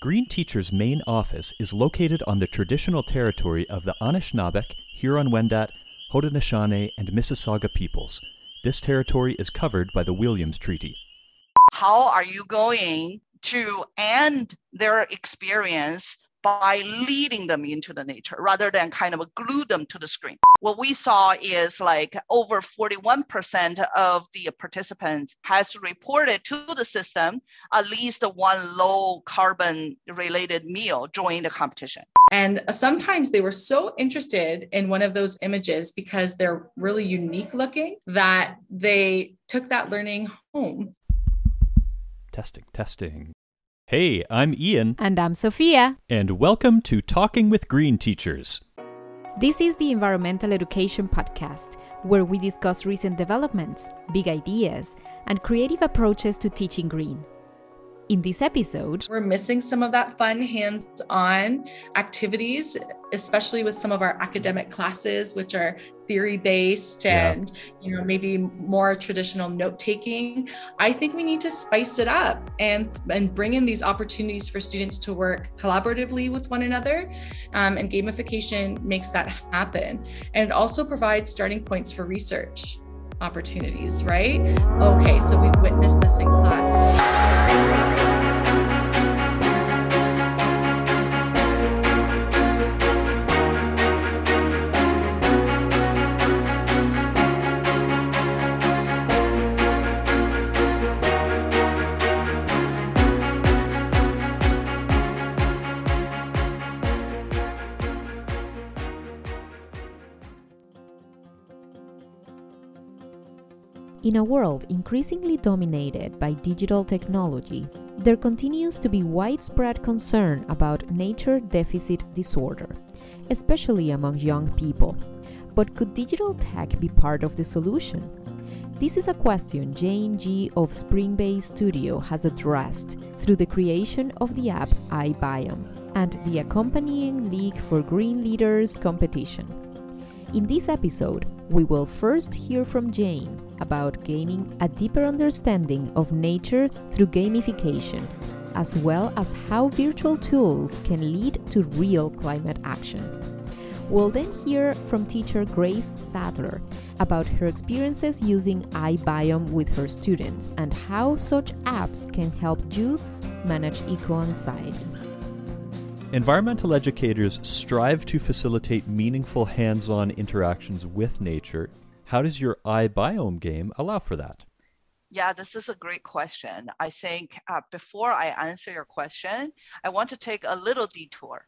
Green Teacher's main office is located on the traditional territory of the Anishinaabeg, Huron-Wendat, Haudenosaunee, and Mississauga peoples. This territory is covered by the Williams Treaty. How are you going to end their experience by leading them into the nature rather than kind of glue them to the screen. What we saw is like over 41% of the participants has reported to the system at least one low carbon related meal during the competition. And sometimes they were so interested in one of those images because they're really unique looking that they took that learning home. Testing, testing. Hey, I'm Ian. And I'm Sophia. And welcome to Talking with Green Teachers. This is the Environmental Education Podcast, where we discuss recent developments, big ideas, and creative approaches to teaching green. In this episode, we're missing some of that fun hands on activities, especially with some of our academic classes, which are theory based and yeah. you know maybe more traditional note taking i think we need to spice it up and and bring in these opportunities for students to work collaboratively with one another um, and gamification makes that happen. And it also provides starting points for research opportunities right? Okay so we witnessed this in class In a world increasingly dominated by digital technology, there continues to be widespread concern about nature deficit disorder, especially among young people. But could digital tech be part of the solution? This is a question Jane G of Springbay Studio has addressed through the creation of the app iBiome and the accompanying League for Green Leaders competition. In this episode, we will first hear from Jane about gaining a deeper understanding of nature through gamification, as well as how virtual tools can lead to real climate action. We'll then hear from teacher Grace Sadler about her experiences using iBiome with her students and how such apps can help youths manage eco anxiety. Environmental educators strive to facilitate meaningful hands on interactions with nature how does your iBiome game allow for that? Yeah, this is a great question. I think uh, before I answer your question, I want to take a little detour.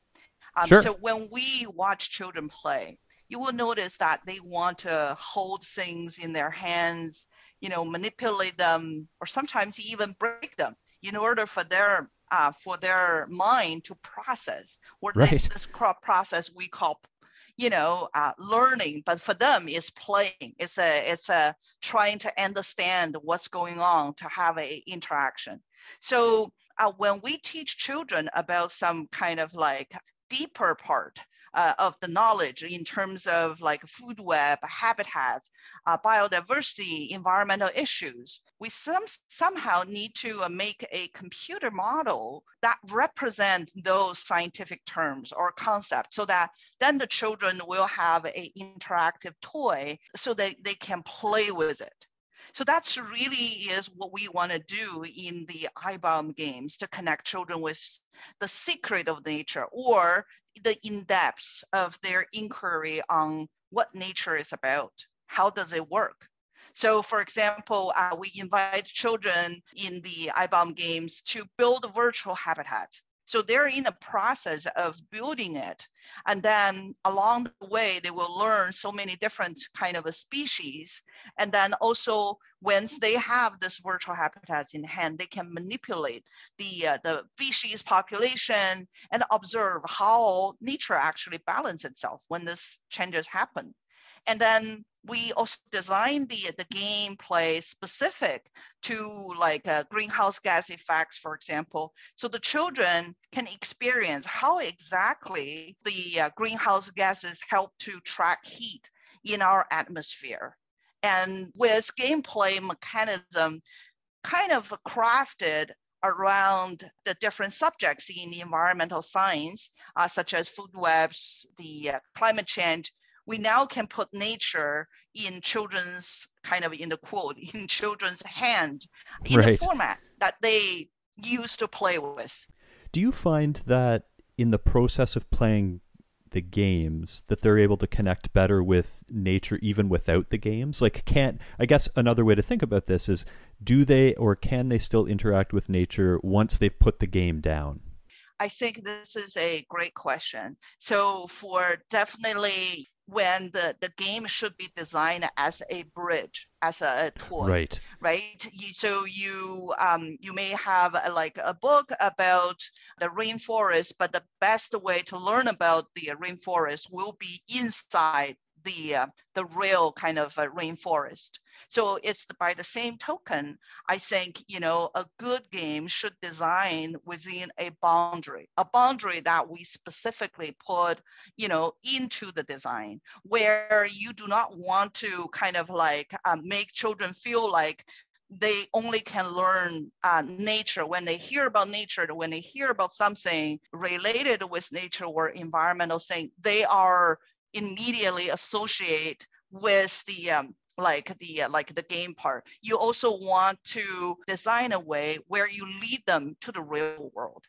Um, sure. So when we watch children play, you will notice that they want to hold things in their hands, you know, manipulate them, or sometimes even break them in order for their uh, for their mind to process. Or right. this, this process we call you know, uh, learning, but for them it's playing. It's a, it's a trying to understand what's going on to have a interaction. So uh, when we teach children about some kind of like deeper part uh, of the knowledge in terms of like food web, habitats, uh, biodiversity, environmental issues. We some, somehow need to uh, make a computer model that represent those scientific terms or concepts so that then the children will have an interactive toy so that they can play with it. So that's really is what we want to do in the iBiome games to connect children with the secret of nature or the in-depth of their inquiry on what nature is about. How does it work? So for example, uh, we invite children in the iBiome games to build virtual habitats. So they're in the process of building it. And then along the way, they will learn so many different kind of species. And then also once they have this virtual habitats in hand, they can manipulate the, uh, the species population and observe how nature actually balance itself when this changes happen. And then we also designed the, the gameplay specific to like uh, greenhouse gas effects, for example, so the children can experience how exactly the uh, greenhouse gases help to track heat in our atmosphere. And with gameplay mechanism kind of crafted around the different subjects in the environmental science, uh, such as food webs, the uh, climate change, we now can put nature in children's kind of in the quote in children's hand in right. the format that they used to play with. Do you find that in the process of playing the games that they're able to connect better with nature even without the games like can't i guess another way to think about this is do they or can they still interact with nature once they've put the game down i think this is a great question so for definitely when the, the game should be designed as a bridge, as a, toy. Right. Right. You, so you um, you may have a, like a book about the rainforest, but the best way to learn about the rainforest will be inside the uh, the real kind of uh, rainforest. So it's by the same token, I think you know a good game should design within a boundary, a boundary that we specifically put you know into the design, where you do not want to kind of like uh, make children feel like they only can learn uh, nature. When they hear about nature when they hear about something related with nature or environmental thing they are immediately associate with the um, like the like the game part. You also want to design a way where you lead them to the real world.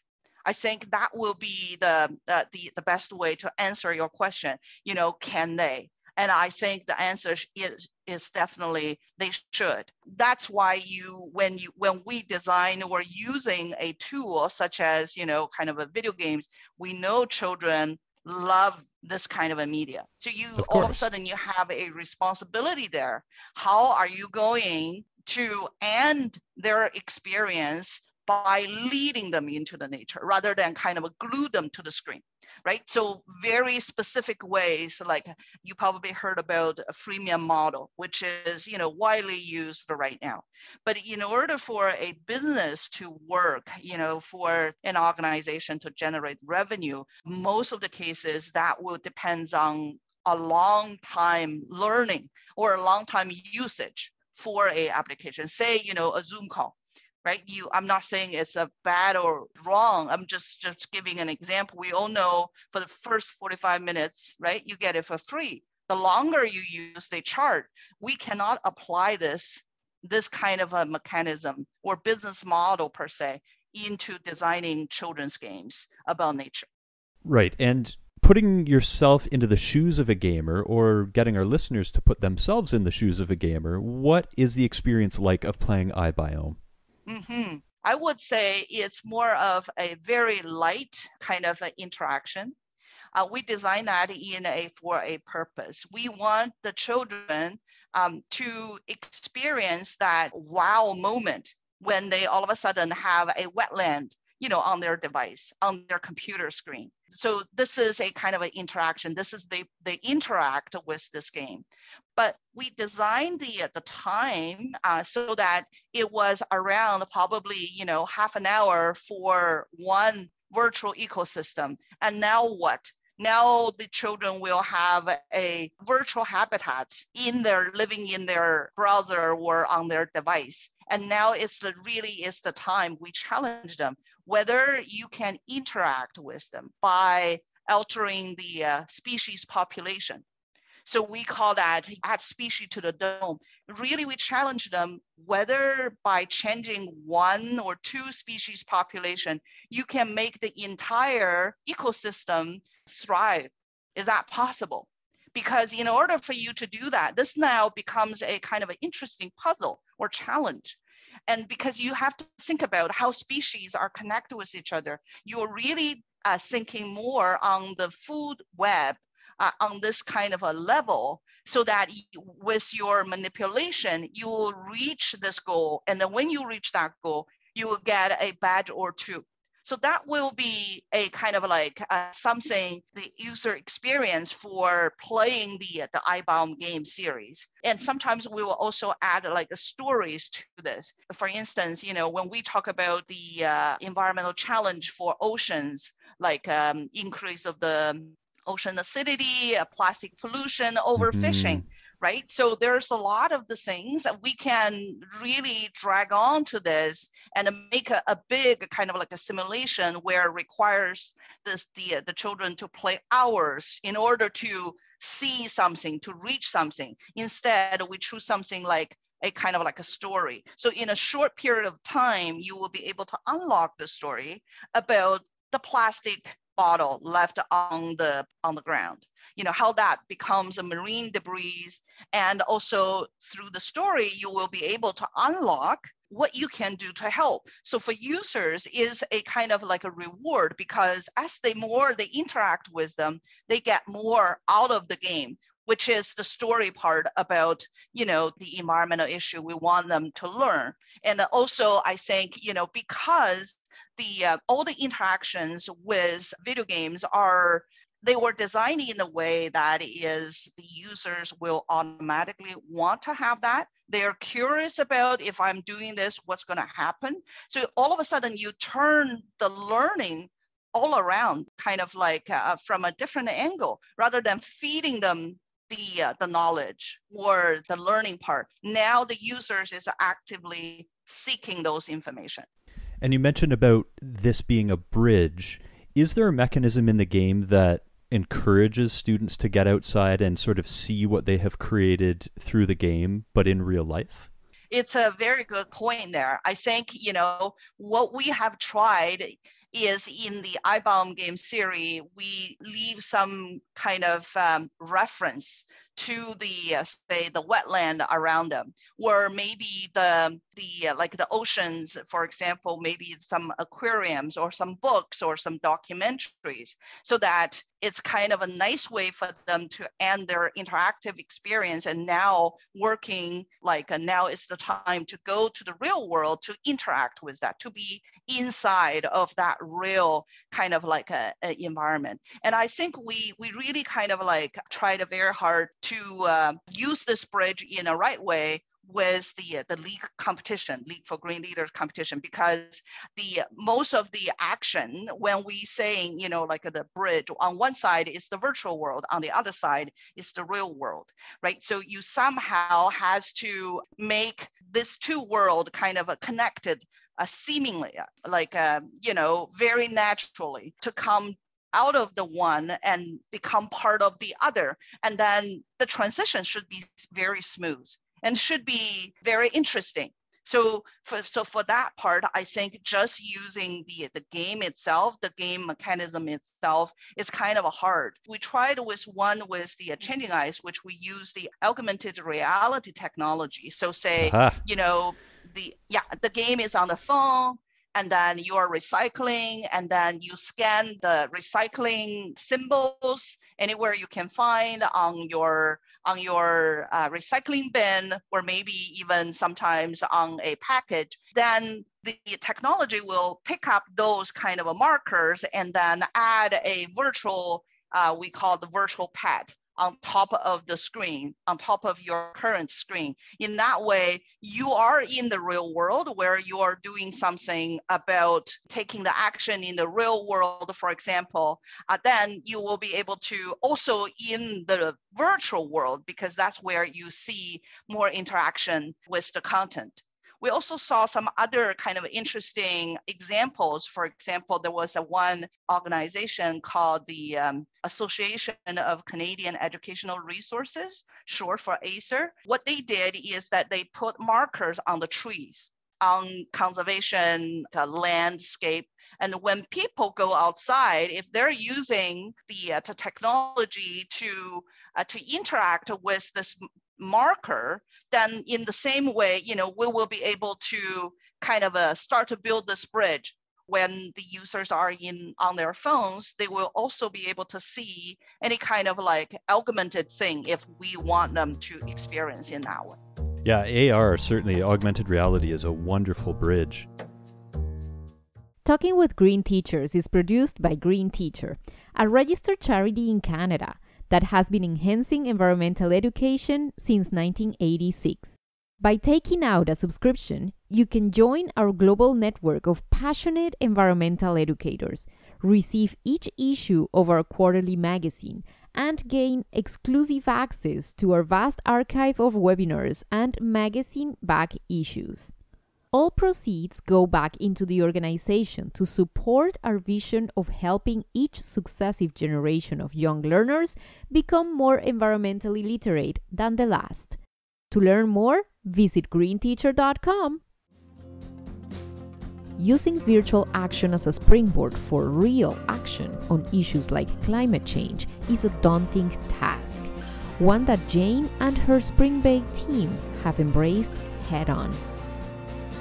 I think that will be the uh, the, the best way to answer your question you know can they? And i think the answer is is definitely they should. That's why you when you when we design or using a tool such as you know kind of a video games. We know children love this kind of a media. So you of all of a sudden you have a responsibility there. How are you going to end their experience by leading them into the nature rather than kind of glue them to the screen? Right? So very specific ways, like you probably heard about a freemium model, which is, you know, widely used right now. But in order for a business to work, you know, for an organization to generate revenue, most of the cases that will depends on a long time learning or a long time usage for a application say you know a zoom call right? You, I'm not saying it's a bad or wrong. I'm just just giving an example. We all know for the first 45 minutes, right? You get it for free. The longer you use, the chart We cannot apply this this kind of a mechanism or business model per se into designing children's games about nature. Right, and putting yourself into the shoes of a gamer or getting our listeners to put themselves in the shoes of a gamer, what is the experience like of playing iBiome? Mm-hmm. I would say it's more of a very light kind of interaction. Uh, we design that in a for a purpose. We want the children um, to experience that wow moment when they all of a sudden have a wetland you know, on their device, on their computer screen. So this is a kind of an interaction. This is they they interact with this game, but we designed the at the time uh, so that it was around probably you know half an hour for one virtual ecosystem. And now what? Now the children will have a virtual habitat in their living in their browser or on their device. And now it's the, really is the time we challenge them whether you can interact with them by altering the uh, species population. So we call that add species to the dome. Really, we challenge them whether by changing one or two species population, you can make the entire ecosystem thrive. Is that possible? Because in order for you to do that, this now becomes a kind of an interesting puzzle or challenge. And because you have to think about how species are connected with each other, you're really uh, thinking more on the food web uh, on this kind of a level so that with your manipulation, you will reach this goal. And then when you reach that goal, you will get a badge or two. So that will be a kind of like uh, something the user experience for playing the the iBiome game series. And sometimes we will also add like stories to this. For instance, you know when we talk about the uh, environmental challenge for oceans, like um, increase of the ocean acidity, uh, plastic pollution, overfishing. Mm-hmm right? So there's a lot of the things that we can really drag on to this and make a, a big kind of like a simulation where it requires this, the, uh, the children to play hours in order to see something, to reach something. Instead, we choose something like a kind of like a story. So in a short period of time, you will be able to unlock the story about the plastic bottle left on the on the ground you know how that becomes a marine debris. And also through the story you will be able to unlock what you can do to help. So for users is a kind of like a reward because as they more they interact with them they get more out of the game which is the story part about you know the environmental issue. We want them to learn. And also i think you know because the uh, all the interactions with video games are they were designed in a way that is the users will automatically want to have that. They're curious about if i'm doing this what's going to happen? So all of a sudden you turn the learning all around kind of like uh, from a different angle rather than feeding them the uh, the knowledge or the learning part. Now the users is actively seeking those information. And you mentioned about this being a bridge. Is there a mechanism in the game that encourages students to get outside and sort of see what they have created through the game, but in real life? It's a very good point there. I think, you know, what we have tried is in the iBiome game series, we leave some kind of um, reference to the uh, say the wetland around them or maybe the the uh, like the oceans for example maybe some aquariums or some books or some documentaries so that it's kind of a nice way for them to end their interactive experience and now working like now is the time to go to the real world to interact with that to be inside of that real kind of like a, a environment. And i think we we really kind of like tried very hard to uh, use this bridge in a right way with the the league competition, League for Green Leaders competition, because the most of the action when we saying you know like the bridge on one side is the virtual world, on the other side is the real world, right? So you somehow has to make this two world kind of a connected, uh, seemingly like uh, you know very naturally to come out of the one and become part of the other. And then the transition should be very smooth and should be very interesting. So for, so for that part, I think just using the, the game itself, the game mechanism itself is kind of hard. We tried with one with the changing ice, which we use the augmented reality technology. So say, uh-huh. you know, the yeah, the game is on the phone, and then you are recycling and then you scan the recycling symbols anywhere you can find on your on your uh, recycling bin or maybe even sometimes on a package then the technology will pick up those kind of markers and then add a virtual uh, we call the virtual pet on top of the screen, on top of your current screen. In that way, you are in the real world where you are doing something about taking the action in the real world, for example. Uh, then you will be able to also in the virtual world, because that's where you see more interaction with the content. We also saw some other kind of interesting examples. For example, there was a one organization called the um, Association of Canadian Educational Resources, short for ACER. What they did is that they put markers on the trees on conservation uh, landscape and when people go outside if they're using the, uh, the technology to uh, to interact with this marker, then in the same way, you know, we will be able to kind of uh, start to build this bridge when the users are in on their phones, they will also be able to see any kind of like augmented thing if we want them to experience in that way. Yeah, AR certainly augmented reality is a wonderful bridge. Talking with Green Teachers is produced by Green Teacher, a registered charity in Canada that has been enhancing environmental education since 1986. By taking out a subscription, you can join our global network of passionate environmental educators, receive each issue of our quarterly magazine, and gain exclusive access to our vast archive of webinars and magazine back issues. All proceeds go back into the organization to support our vision of helping each successive generation of young learners become more environmentally literate than the last. To learn more, visit greenteacher.com. Using virtual action as a springboard for real action on issues like climate change is a daunting task, one that Jane and her Spring Bay team have embraced head on.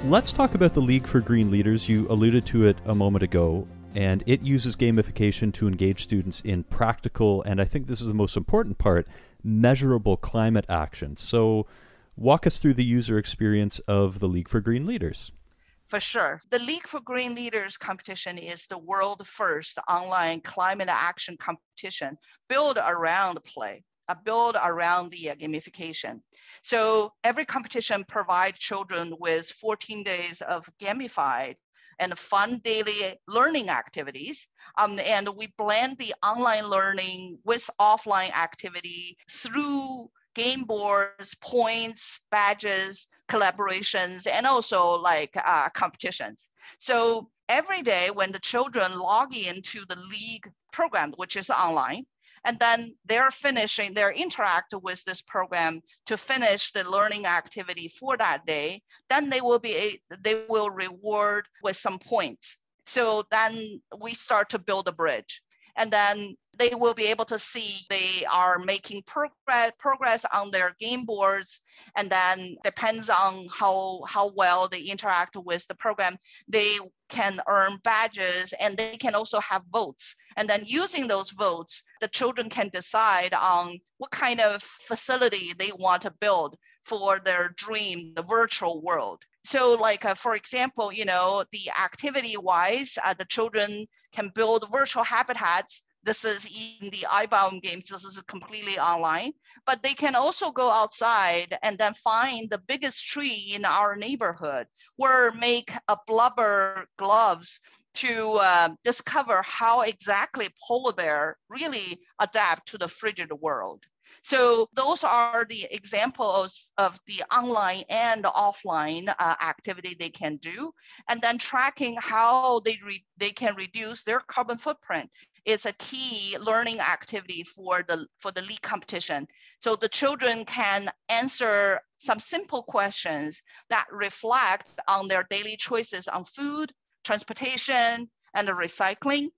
Let's talk about the League for Green Leaders. You alluded to it a moment ago, and it uses gamification to engage students in practical, and I think this is the most important part, measurable climate action. So, walk us through the user experience of the League for Green Leaders. For sure. The League for Green Leaders competition is the world first online climate action competition built around play, uh, built around the uh, gamification. So every competition provides children with 14 days of gamified and fun daily learning activities. Um, and we blend the online learning with offline activity through game boards, points, badges, collaborations, and also like uh, competitions. So every day when the children log into the league program, which is online, and then they're finishing, they're interact with this program to finish the learning activity for that day, then they will be, they will reward with some points. So then we start to build a bridge and then they will be able to see they are making progress progress on their game boards. And then depends on how how well they interact with the program they can earn badges and they can also have votes. And then using those votes the children can decide on what kind of facility they want to build for their dream the virtual world so like uh, for example you know the activity wise uh, the children can build virtual habitats. This is in the iBiome games. This is completely online. But they can also go outside and then find the biggest tree in our neighborhood or make a blubber gloves to uh, discover how exactly polar bear really adapt to the frigid world so those are the examples of the online and offline uh, activity they can do. And then tracking how they, they can reduce their carbon footprint is a key learning activity for the, for the league competition. So the children can answer some simple questions that reflect on their daily choices on food, transportation, and recycling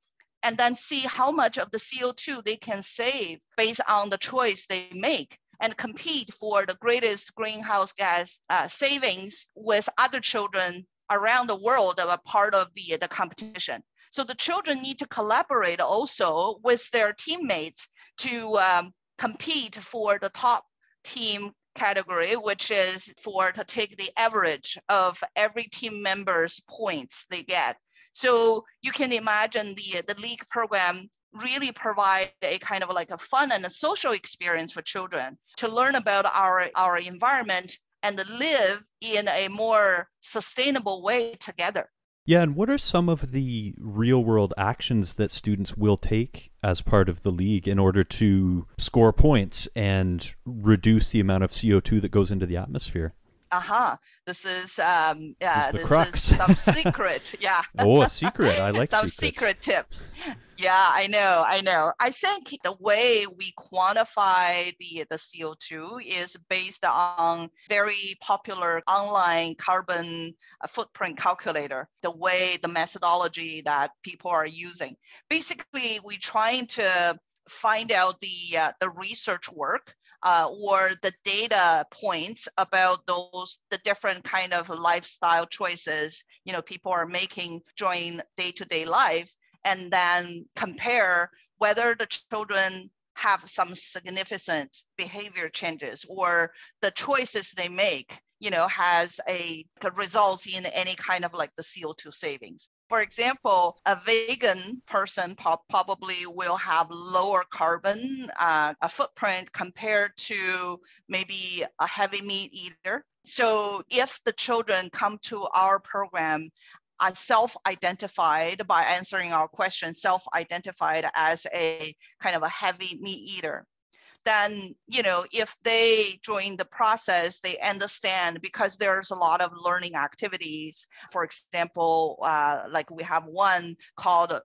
and then see how much of the CO2 they can save based on the choice they make and compete for the greatest greenhouse gas uh, savings with other children around the world that are part of the, the competition. So the children need to collaborate also with their teammates to um, compete for the top team category, which is for to take the average of every team member's points they get so you can imagine the, the league program really provide a kind of like a fun and a social experience for children to learn about our, our environment and live in a more sustainable way together. Yeah, and what are some of the real world actions that students will take as part of the league in order to score points and reduce the amount of CO2 that goes into the atmosphere? Uh-huh. This is um yeah this, this is some secret yeah. Oh a secret. I like some secrets. secret tips. Yeah i know i know. I think the way we quantify the the co2 is based on very popular online carbon uh, footprint calculator the way the methodology that people are using. Basically we're trying to find out the uh, the research work uh, or the data points about those the different kind of lifestyle choices you know people are making during day-to-day life and then compare whether the children have some significant behavior changes or the choices they make you know has a a results in any kind of like the co2 savings for example, a vegan person probably will have lower carbon uh, a footprint compared to maybe a heavy meat eater. So if the children come to our program uh, self-identified by answering our question, self-identified as a kind of a heavy meat eater then you know if they join the process they understand because there's a lot of learning activities for example uh, like we have one called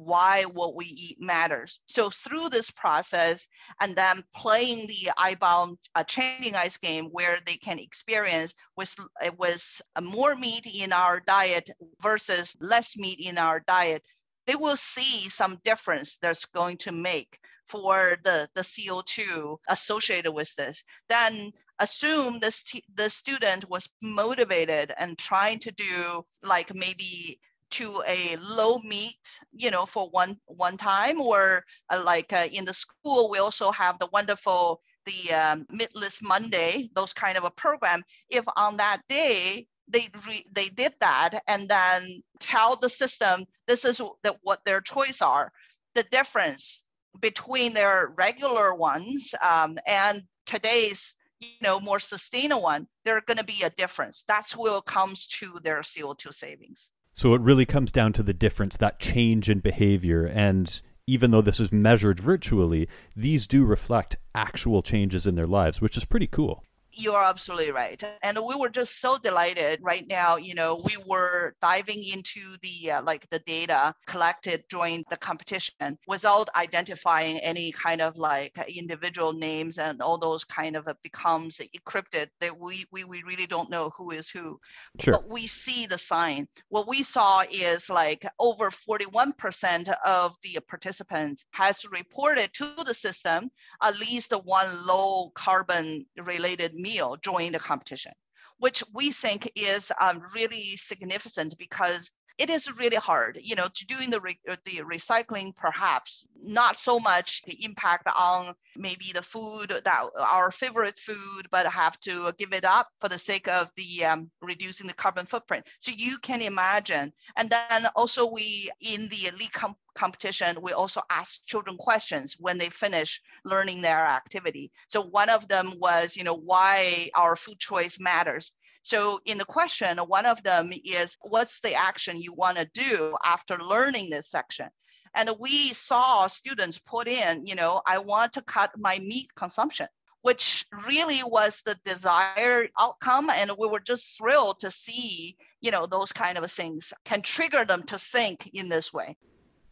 why what we eat matters. So through this process and then playing the iBiome uh, changing ice game where they can experience with, with more meat in our diet versus less meat in our diet, they will see some difference that's going to make for the, the CO2 associated with this, then assume this the student was motivated and trying to do like maybe to a low meat, you know, for one one time, or uh, like uh, in the school, we also have the wonderful the um, Meatless Monday, those kind of a program. If on that day they re- they did that and then tell the system this is the, what their choice are, the difference between their regular ones um, and today's you know more sustainable one, there's going to be a difference. That's what comes to their CO2 savings. So it really comes down to the difference, that change in behavior. And even though this is measured virtually, these do reflect actual changes in their lives, which is pretty cool. You're absolutely right. And we were just so delighted right now. You know, we were diving into the uh, like the data collected during the competition without identifying any kind of like individual names and all those kind of becomes encrypted that we, we, we really don't know who is who. Sure. But we see the sign. What we saw is like over 41% of the participants has reported to the system at least one low carbon related meal during the competition, which we think is um, really significant because it is really hard, you know, to doing the, re- uh, the recycling, perhaps not so much the impact on maybe the food that our favorite food, but have to give it up for the sake of the um, reducing the carbon footprint. So you can imagine. And then also we, in the elite com- competition, we also ask children questions when they finish learning their activity. So one of them was, you know, why our food choice matters. So in the question, one of them is what's the action you want to do after learning this section? And we saw students put in, you know, I want to cut my meat consumption, which really was the desired outcome. And we were just thrilled to see, you know, those kind of things can trigger them to think in this way.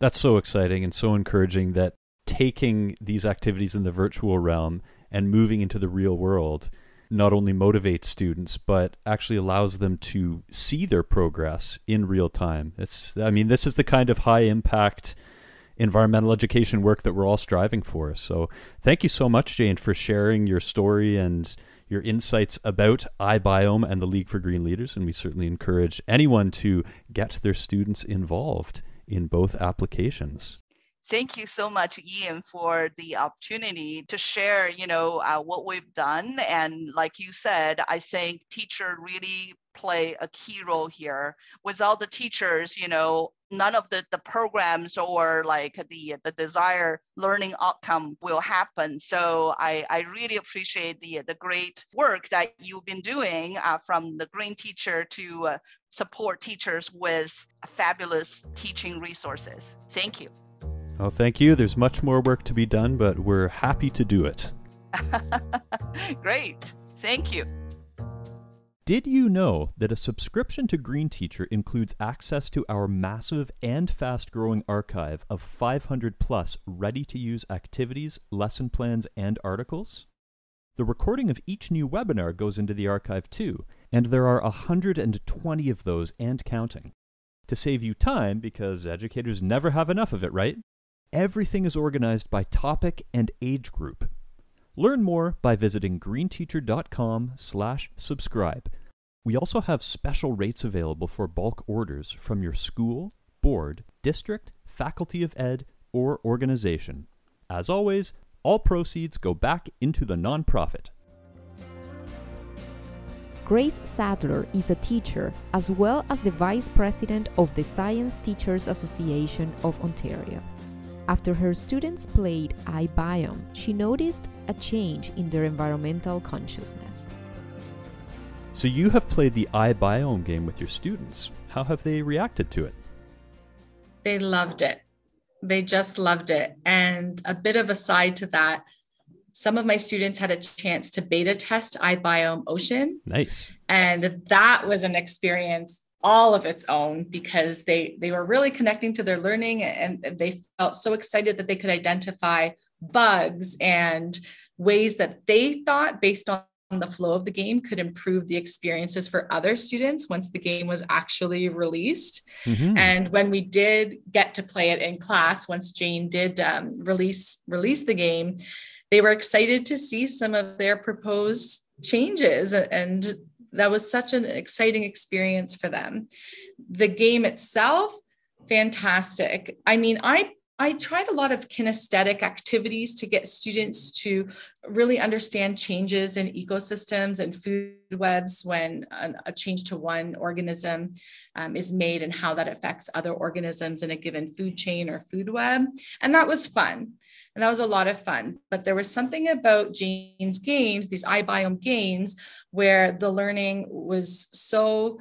That's so exciting and so encouraging that taking these activities in the virtual realm and moving into the real world not only motivates students but actually allows them to see their progress in real time. It's I mean this is the kind of high impact environmental education work that we're all striving for. So thank you so much Jane for sharing your story and your insights about iBiome and the League for Green Leaders and we certainly encourage anyone to get their students involved in both applications thank you so much ian for the opportunity to share you know uh, what we've done. And like you said i think teacher really play a key role here. Without the teachers you know none of the, the programs or like the the desired learning outcome will happen. So i i really appreciate the the great work that you've been doing uh, from the green teacher to uh, support teachers with fabulous teaching resources. Thank you Oh, thank you. There's much more work to be done, but we're happy to do it. Great. Thank you. Did you know that a subscription to Green Teacher includes access to our massive and fast growing archive of 500 plus ready to use activities, lesson plans, and articles? The recording of each new webinar goes into the archive too, and there are 120 of those and counting. To save you time, because educators never have enough of it, right? Everything is organized by topic and age group. Learn more by visiting greenteacher.com/subscribe. We also have special rates available for bulk orders from your school, board, district, faculty of ed, or organization. As always, all proceeds go back into the nonprofit. Grace Sadler is a teacher as well as the Vice President of the Science Teachers Association of Ontario. After her students played iBiome, she noticed a change in their environmental consciousness. So you have played the iBiome game with your students. how have they reacted to it? They loved it. They just loved it. And a bit of a side to that, some of my students had a chance to beta test iBiome Ocean. Nice. And that was an experience all of its own because they they were really connecting to their learning and they felt so excited that they could identify bugs and ways that they thought based on the flow of the game could improve the experiences for other students once the game was actually released. Mm-hmm. And when we did get to play it in class, once Jane did um, release release the game, they were excited to see some of their proposed changes and that was such an exciting experience for them. The game itself, fantastic. I mean, I I tried a lot of kinesthetic activities to get students to really understand changes in ecosystems and food webs when a, change to one organism um, is made and how that affects other organisms in a given food chain or food web. And that was fun. And that was a lot of fun. But there was something about Jane's games, these iBiome games, where the learning was so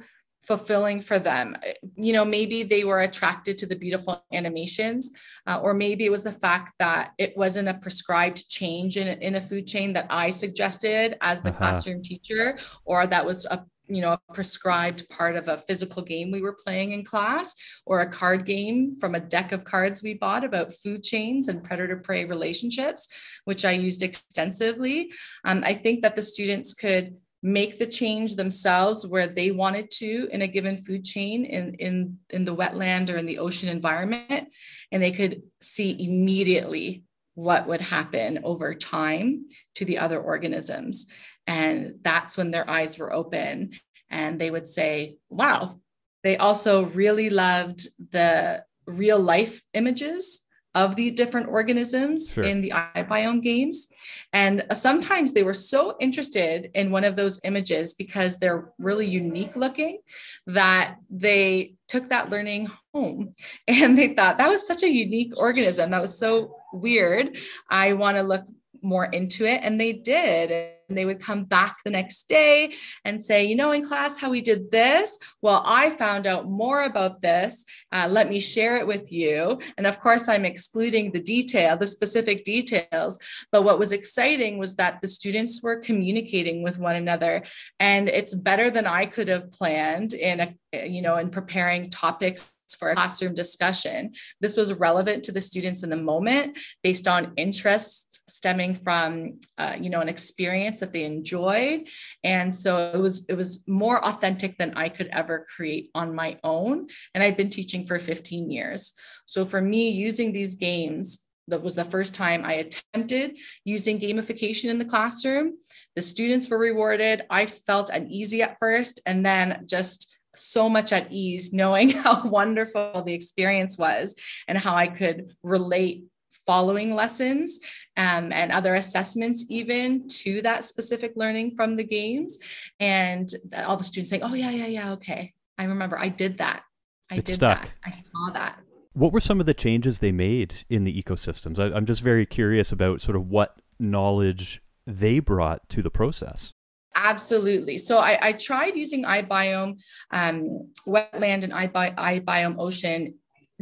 fulfilling for them. You know, maybe they were attracted to the beautiful animations, uh, or maybe it was the fact that it wasn't a prescribed change in, in a food chain that I suggested as the uh-huh. classroom teacher, or that was a you know, a prescribed part of a physical game we were playing in class or a card game from a deck of cards we bought about food chains and predator prey relationships, which I used extensively. Um, I think that the students could make the change themselves where they wanted to in a given food chain in, in, in the wetland or in the ocean environment. And they could see immediately what would happen over time to the other organisms. And that's when their eyes were open and they would say, wow. They also really loved the real life images of the different organisms sure. in the iBiome games. And sometimes they were so interested in one of those images because they're really unique looking that they took that learning home and they thought that was such a unique organism. That was so weird. I want to look more into it. And they did they would come back the next day and say, you know, in class, how we did this. Well, I found out more about this. Uh, let me share it with you. And of course, I'm excluding the detail, the specific details. But what was exciting was that the students were communicating with one another. And it's better than I could have planned in a, you know, in preparing topics for a classroom discussion. This was relevant to the students in the moment based on interests stemming from uh, you know an experience that they enjoyed and so it was it was more authentic than i could ever create on my own and i've been teaching for 15 years so for me using these games that was the first time I attempted using gamification in the classroom. The students were rewarded. I felt uneasy at first, and then just so much at ease knowing how wonderful the experience was and how I could relate following lessons um, and other assessments even to that specific learning from the games. And all the students saying oh yeah yeah yeah okay. I remember. I did that. I it did stuck. that. I saw that. What were some of the changes they made in the ecosystems? I, i'm just very curious about sort of what knowledge they brought to the process. Absolutely. So I, I tried using iBiome um, wetland and iBi- iBiome ocean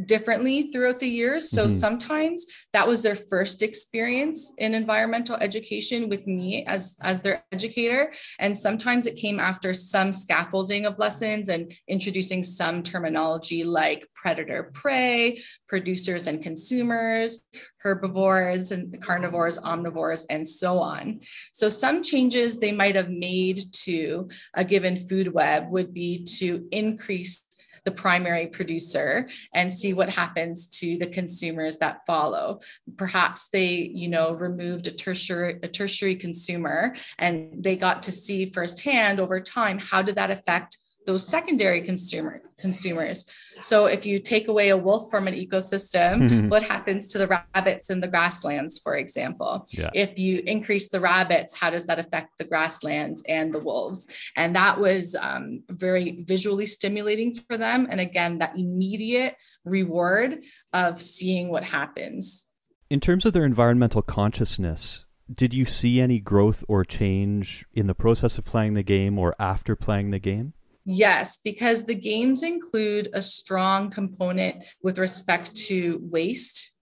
differently throughout the years. So mm-hmm. sometimes that was their first experience in environmental education with me as, as their educator. And sometimes it came after some scaffolding of lessons and introducing some terminology like predator prey, producers and consumers, herbivores and carnivores, omnivores, and so on. So some changes they might have made to a given food web would be to increase the primary producer and see what happens to the consumers that follow. Perhaps they, you know, removed a tertiary, a tertiary consumer and they got to see firsthand over time how did that affect those secondary consumer consumers. So if you take away a wolf from an ecosystem, what happens to the rabbits in the grasslands, for example? Yeah. If you increase the rabbits, how does that affect the grasslands and the wolves? And that was um, very visually stimulating for them. And again, that immediate reward of seeing what happens. In terms of their environmental consciousness, did you see any growth or change in the process of playing the game or after playing the game? Yes, because the games include a strong component with respect to waste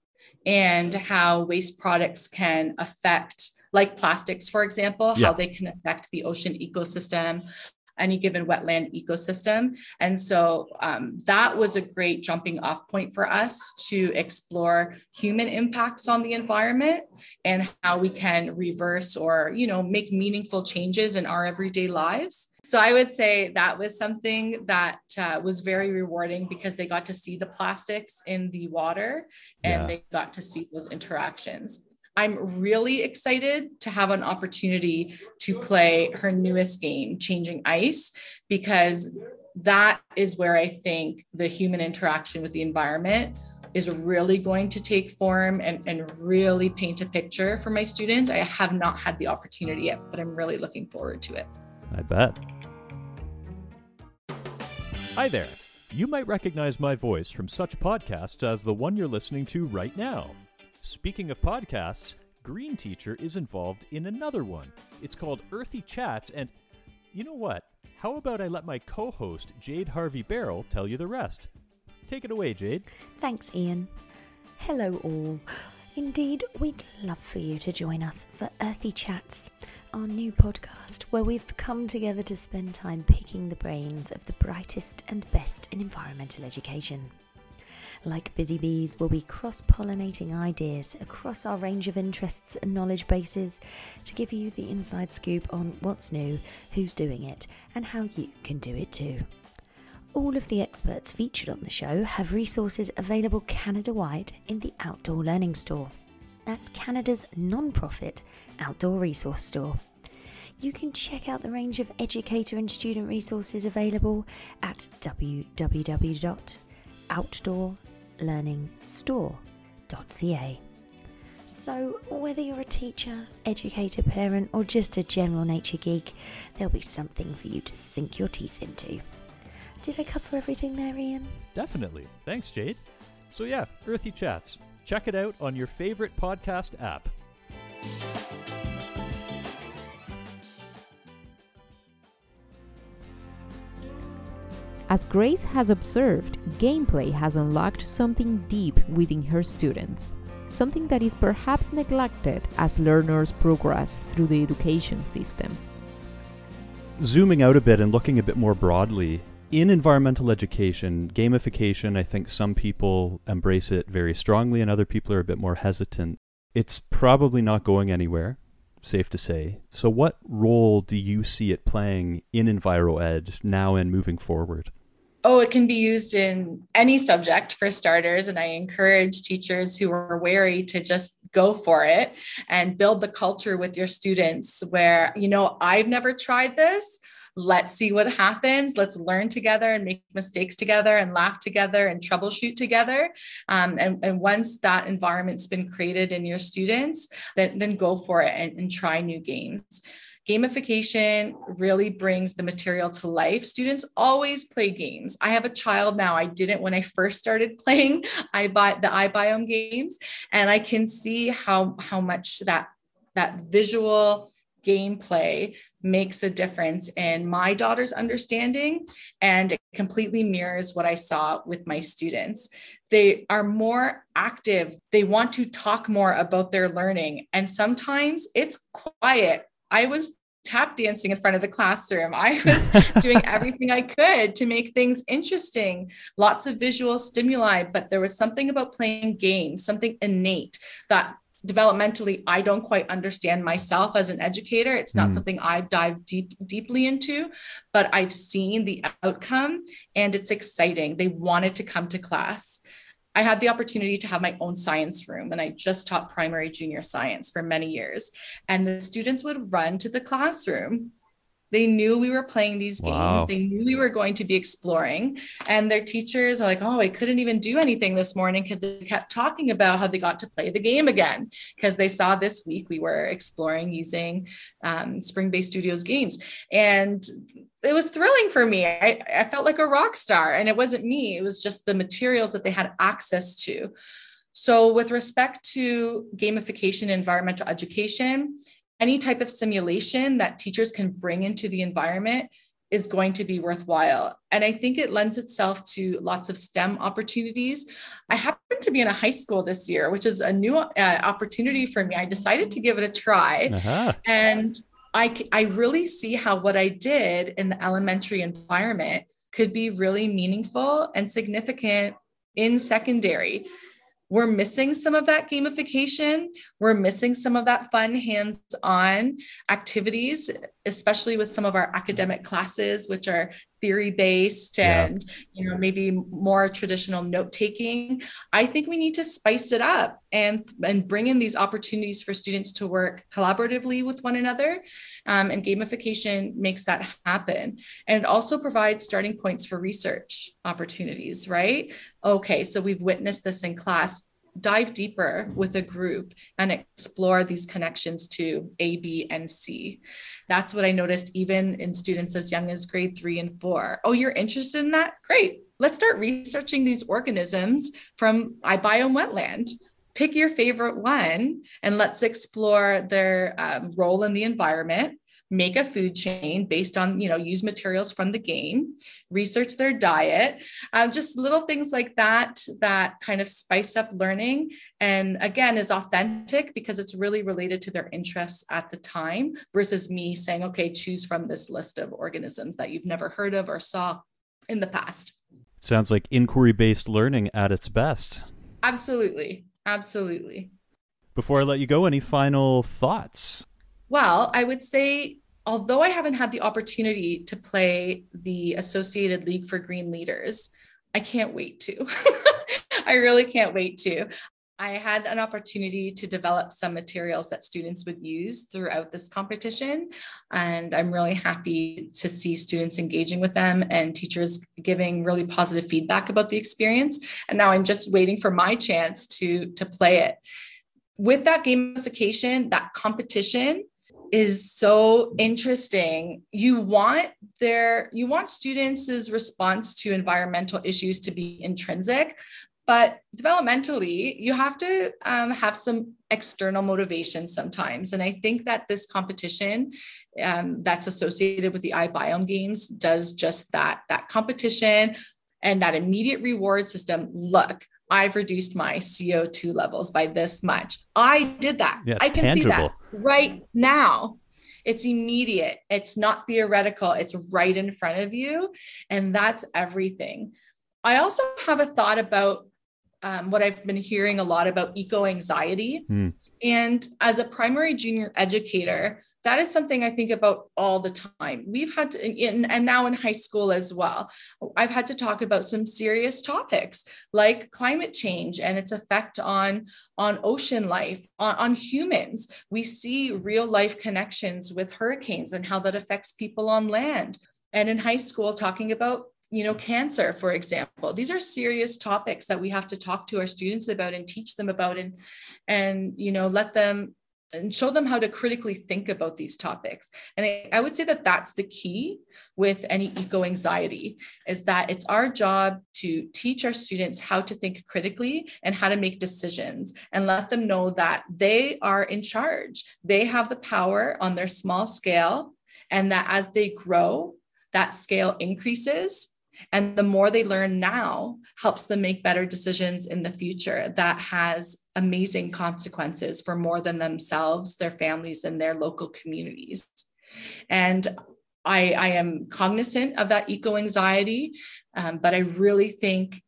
and how waste products can affect, like plastics, for example, yeah. how they can affect the ocean ecosystem, any given wetland ecosystem. And so um, that was a great jumping off point for us to explore human impacts on the environment and how we can reverse or, you know, make meaningful changes in our everyday lives. So I would say that was something that uh, was very rewarding because they got to see the plastics in the water and yeah. they got to see those interactions. I'm really excited to have an opportunity to play her newest game, Changing Ice, because that is where I think the human interaction with the environment is really going to take form and, and really paint a picture for my students. I have not had the opportunity yet, but I'm really looking forward to it. I bet. Hi there. You might recognize my voice from such podcasts as the one you're listening to right now. Speaking of podcasts, Green Teacher is involved in another one. It's called Earthy Chats, and you know what? How about I let my co host, Jade Harvey Barrel, tell you the rest? Take it away, Jade. Thanks, Ian. Hello, all. Indeed, we'd love for you to join us for Earthy Chats, our new podcast where we've come together to spend time picking the brains of the brightest and best in environmental education. Like busy bees, we'll be cross pollinating ideas across our range of interests and knowledge bases to give you the inside scoop on what's new, who's doing it, and how you can do it too. All of the experts featured on the show have resources available Canada wide in the Outdoor Learning Store. That's Canada's non profit outdoor resource store. You can check out the range of educator and student resources available at www.outdoorlearningstore.ca. So, whether you're a teacher, educator, parent, or just a general nature geek, there'll be something for you to sink your teeth into. Did I cover everything there, Ian? Definitely. Thanks, Jade. So, yeah, Earthy Chats. Check it out on your favorite podcast app. As Grace has observed, gameplay has unlocked something deep within her students, something that is perhaps neglected as learners progress through the education system. Zooming out a bit and looking a bit more broadly, in environmental education, gamification, I think some people embrace it very strongly and other people are a bit more hesitant. It's probably not going anywhere, safe to say. So, what role do you see it playing in EnviroEd now and moving forward? Oh, it can be used in any subject for starters. And I encourage teachers who are wary to just go for it and build the culture with your students where, you know, I've never tried this. Let's see what happens. Let's learn together and make mistakes together and laugh together and troubleshoot together. Um, and, and once that environment's been created in your students, then, then go for it and, and try new games. Gamification really brings the material to life. Students always play games. I have a child now. I didn't when I first started playing I bought the iBiome games, and I can see how how much that that visual gameplay makes a difference in my daughter's understanding and it completely mirrors what I saw with my students. They are more active. They want to talk more about their learning. And sometimes it's quiet I was tap dancing in front of the classroom. I was doing everything I could to make things interesting, lots of visual stimuli, but there was something about playing games, something innate that developmentally I don't quite understand myself as an educator. It's not mm. something I've dived deep deeply into, but I've seen the outcome and it's exciting. They wanted to come to class. I had the opportunity to have my own science room, and I just taught primary junior science for many years. And the students would run to the classroom they knew we were playing these games. Wow. They knew we were going to be exploring. And their teachers are like, oh, I couldn't even do anything this morning because they kept talking about how they got to play the game again. Because they saw this week we were exploring using um, Spring Bay Studios games. And it was thrilling for me. I, I felt like a rock star. And it wasn't me, it was just the materials that they had access to. So, with respect to gamification, environmental education, any type of simulation that teachers can bring into the environment is going to be worthwhile. And I think it lends itself to lots of STEM opportunities. I happen to be in a high school this year, which is a new uh, opportunity for me. I decided to give it a try. Uh-huh. And I, I really see how what I did in the elementary environment could be really meaningful and significant in secondary we're missing some of that gamification. We're missing some of that fun hands on activities, especially with some of our academic classes, which are theory based and yeah. you know maybe more traditional note taking i think we need to spice it up and and bring in these opportunities for students to work collaboratively with one another um, and gamification makes that happen. And it also provides starting points for research opportunities right? Okay so we've witnessed this in class dive deeper with a group and explore these connections to A, B, and C. That's what I noticed even in students as young as grade three and four. Oh, you're interested in that? Great. Let's start researching these organisms from iBiome wetland pick your favorite one and let's explore their um, role in the environment make a food chain based on you know use materials from the game research their diet uh, just little things like that that kind of spice up learning. And again is authentic because it's really related to their interests at the time versus me saying okay choose from this list of organisms that you've never heard of or saw in the past. Sounds like inquiry based learning at its best. Absolutely. Absolutely. Before i let you go any final thoughts well, I would say, although I haven't had the opportunity to play the Associated League for Green Leaders, I can't wait to. I really can't wait to. I had an opportunity to develop some materials that students would use throughout this competition. And I'm really happy to see students engaging with them and teachers giving really positive feedback about the experience. And now I'm just waiting for my chance to, to play it. With that gamification, that competition, is so interesting. You want their you want students' response to environmental issues to be intrinsic, but developmentally you have to um, have some external motivation sometimes and i think that this competition um, that's associated with the iBiome games does just that that competition and that immediate reward system look I've reduced my CO2 levels by this much. I did that. Yeah, I can tangible. see that right now. It's immediate. It's not theoretical. It's right in front of you. And that's everything. I also have a thought about um, what I've been hearing a lot about eco anxiety. Mm. And as a primary junior educator, that is something I think about all the time. We've had to, in, and now in high school as well, I've had to talk about some serious topics like climate change and its effect on, on ocean life, on, on humans. We see real life connections with hurricanes and how that affects people on land. And in high school, talking about you know cancer for example these are serious topics that we have to talk to our students about and teach them about and and you know let them and show them how to critically think about these topics. And I, I would say that that's the key with any eco anxiety is that it's our job to teach our students how to think critically and how to make decisions and let them know that they are in charge. They have the power on their small scale and that as they grow, that scale increases and the more they learn now helps them make better decisions in the future that has amazing consequences for more than themselves, their families, and their local communities. And I, I am cognizant of that eco anxiety, um, but I really think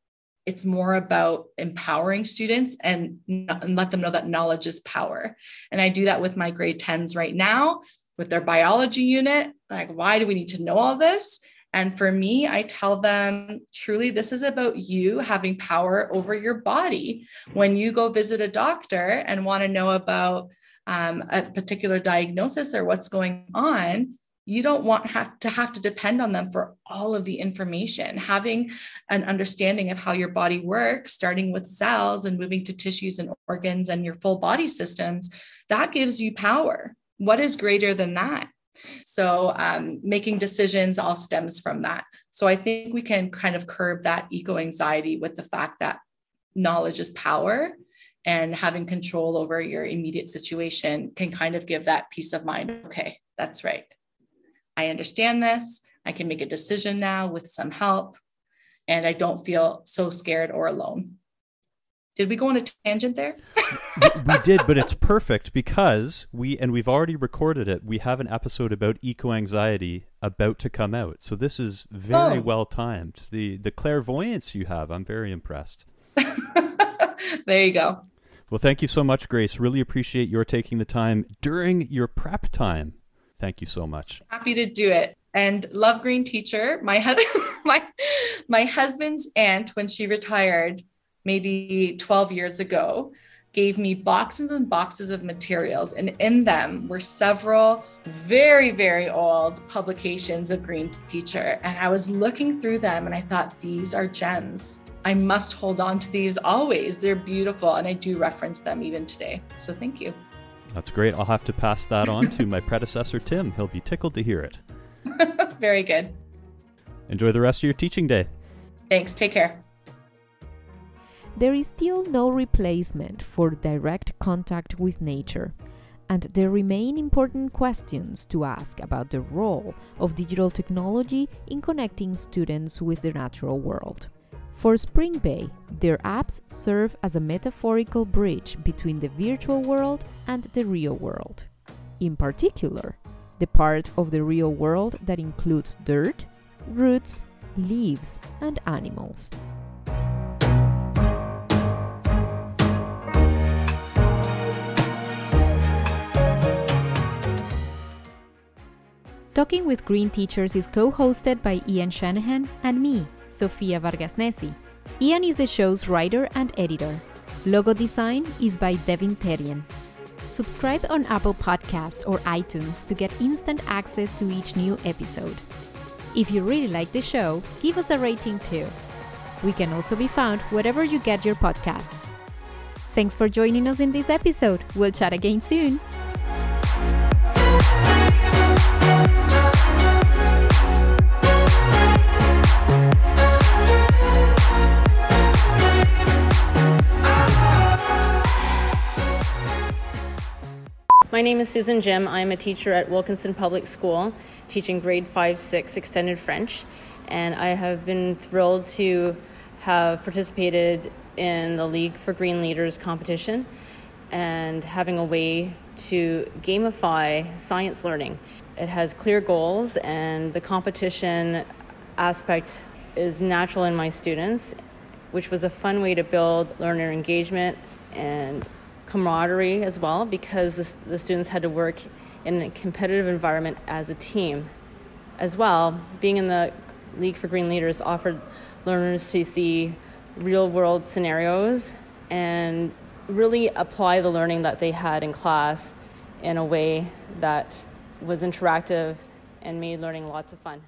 it's more about empowering students and, and let them know that knowledge is power. And I do that with my grade 10s right now with their biology unit. Like, why do we need to know all this? And for me, I tell them truly, this is about you having power over your body. When you go visit a doctor and want to know about um, a particular diagnosis or what's going on, you don't want have to have to depend on them for all of the information. Having an understanding of how your body works starting with cells and moving to tissues and organs and your full body systems that gives you power. What is greater than that so um, making decisions all stems from that. So I think we can kind of curb that eco anxiety with the fact that knowledge is power and having control over your immediate situation can kind of give that peace of mind. Okay, that's right. I understand this. I can make a decision now with some help, and I don't feel so scared or alone. Did we go on a tangent there? we did, but it's perfect because we and we've already recorded it. We have an episode about eco anxiety about to come out, so this is very oh. well timed. The the clairvoyance you have, I'm very impressed. there you go. Well, thank you so much, Grace. Really appreciate your taking the time during your prep time. Thank you so much. Happy to do it. And love green teacher. My my my husband's aunt when she retired maybe 12 years ago gave me boxes and boxes of materials and in them were several very very old publications of green teacher and i was looking through them and i thought these are gems I must hold on to these always. They're beautiful and I do reference them even today. So thank you. That's great. I'll have to pass that on to my predecessor, Tim. He'll be tickled to hear it. Very good. Enjoy the rest of your teaching day. Thanks. Take care. There is still no replacement for direct contact with nature, and there remain important questions to ask about the role of digital technology in connecting students with the natural world. For Spring Bay, their apps serve as a metaphorical bridge between the virtual world and the real world. In particular, the part of the real world that includes dirt, roots, leaves, and animals. Talking with Green Teachers is co hosted by Ian Shanahan and me, Sofia Vargas Nesi. Ian is the show's writer and editor. Logo design is by Devin Terian. Subscribe on Apple Podcasts or iTunes to get instant access to each new episode. If you really like the show, give us a rating too. We can also be found wherever you get your podcasts. Thanks for joining us in this episode. We'll chat again soon. My name is Susan Jim. I'm a teacher at Wilkinson Public School, teaching grade 5 6 extended French. And I have been thrilled to have participated in the League for Green Leaders competition and having a way to gamify science learning. It has clear goals, and the competition aspect is natural in my students, which was a fun way to build learner engagement and camaraderie as well because the, the students had to work in a competitive environment as a team. As well, being in the League for Green Leaders offered learners to see real world scenarios and really apply the learning that they had in class in a way that was interactive and made learning lots of fun.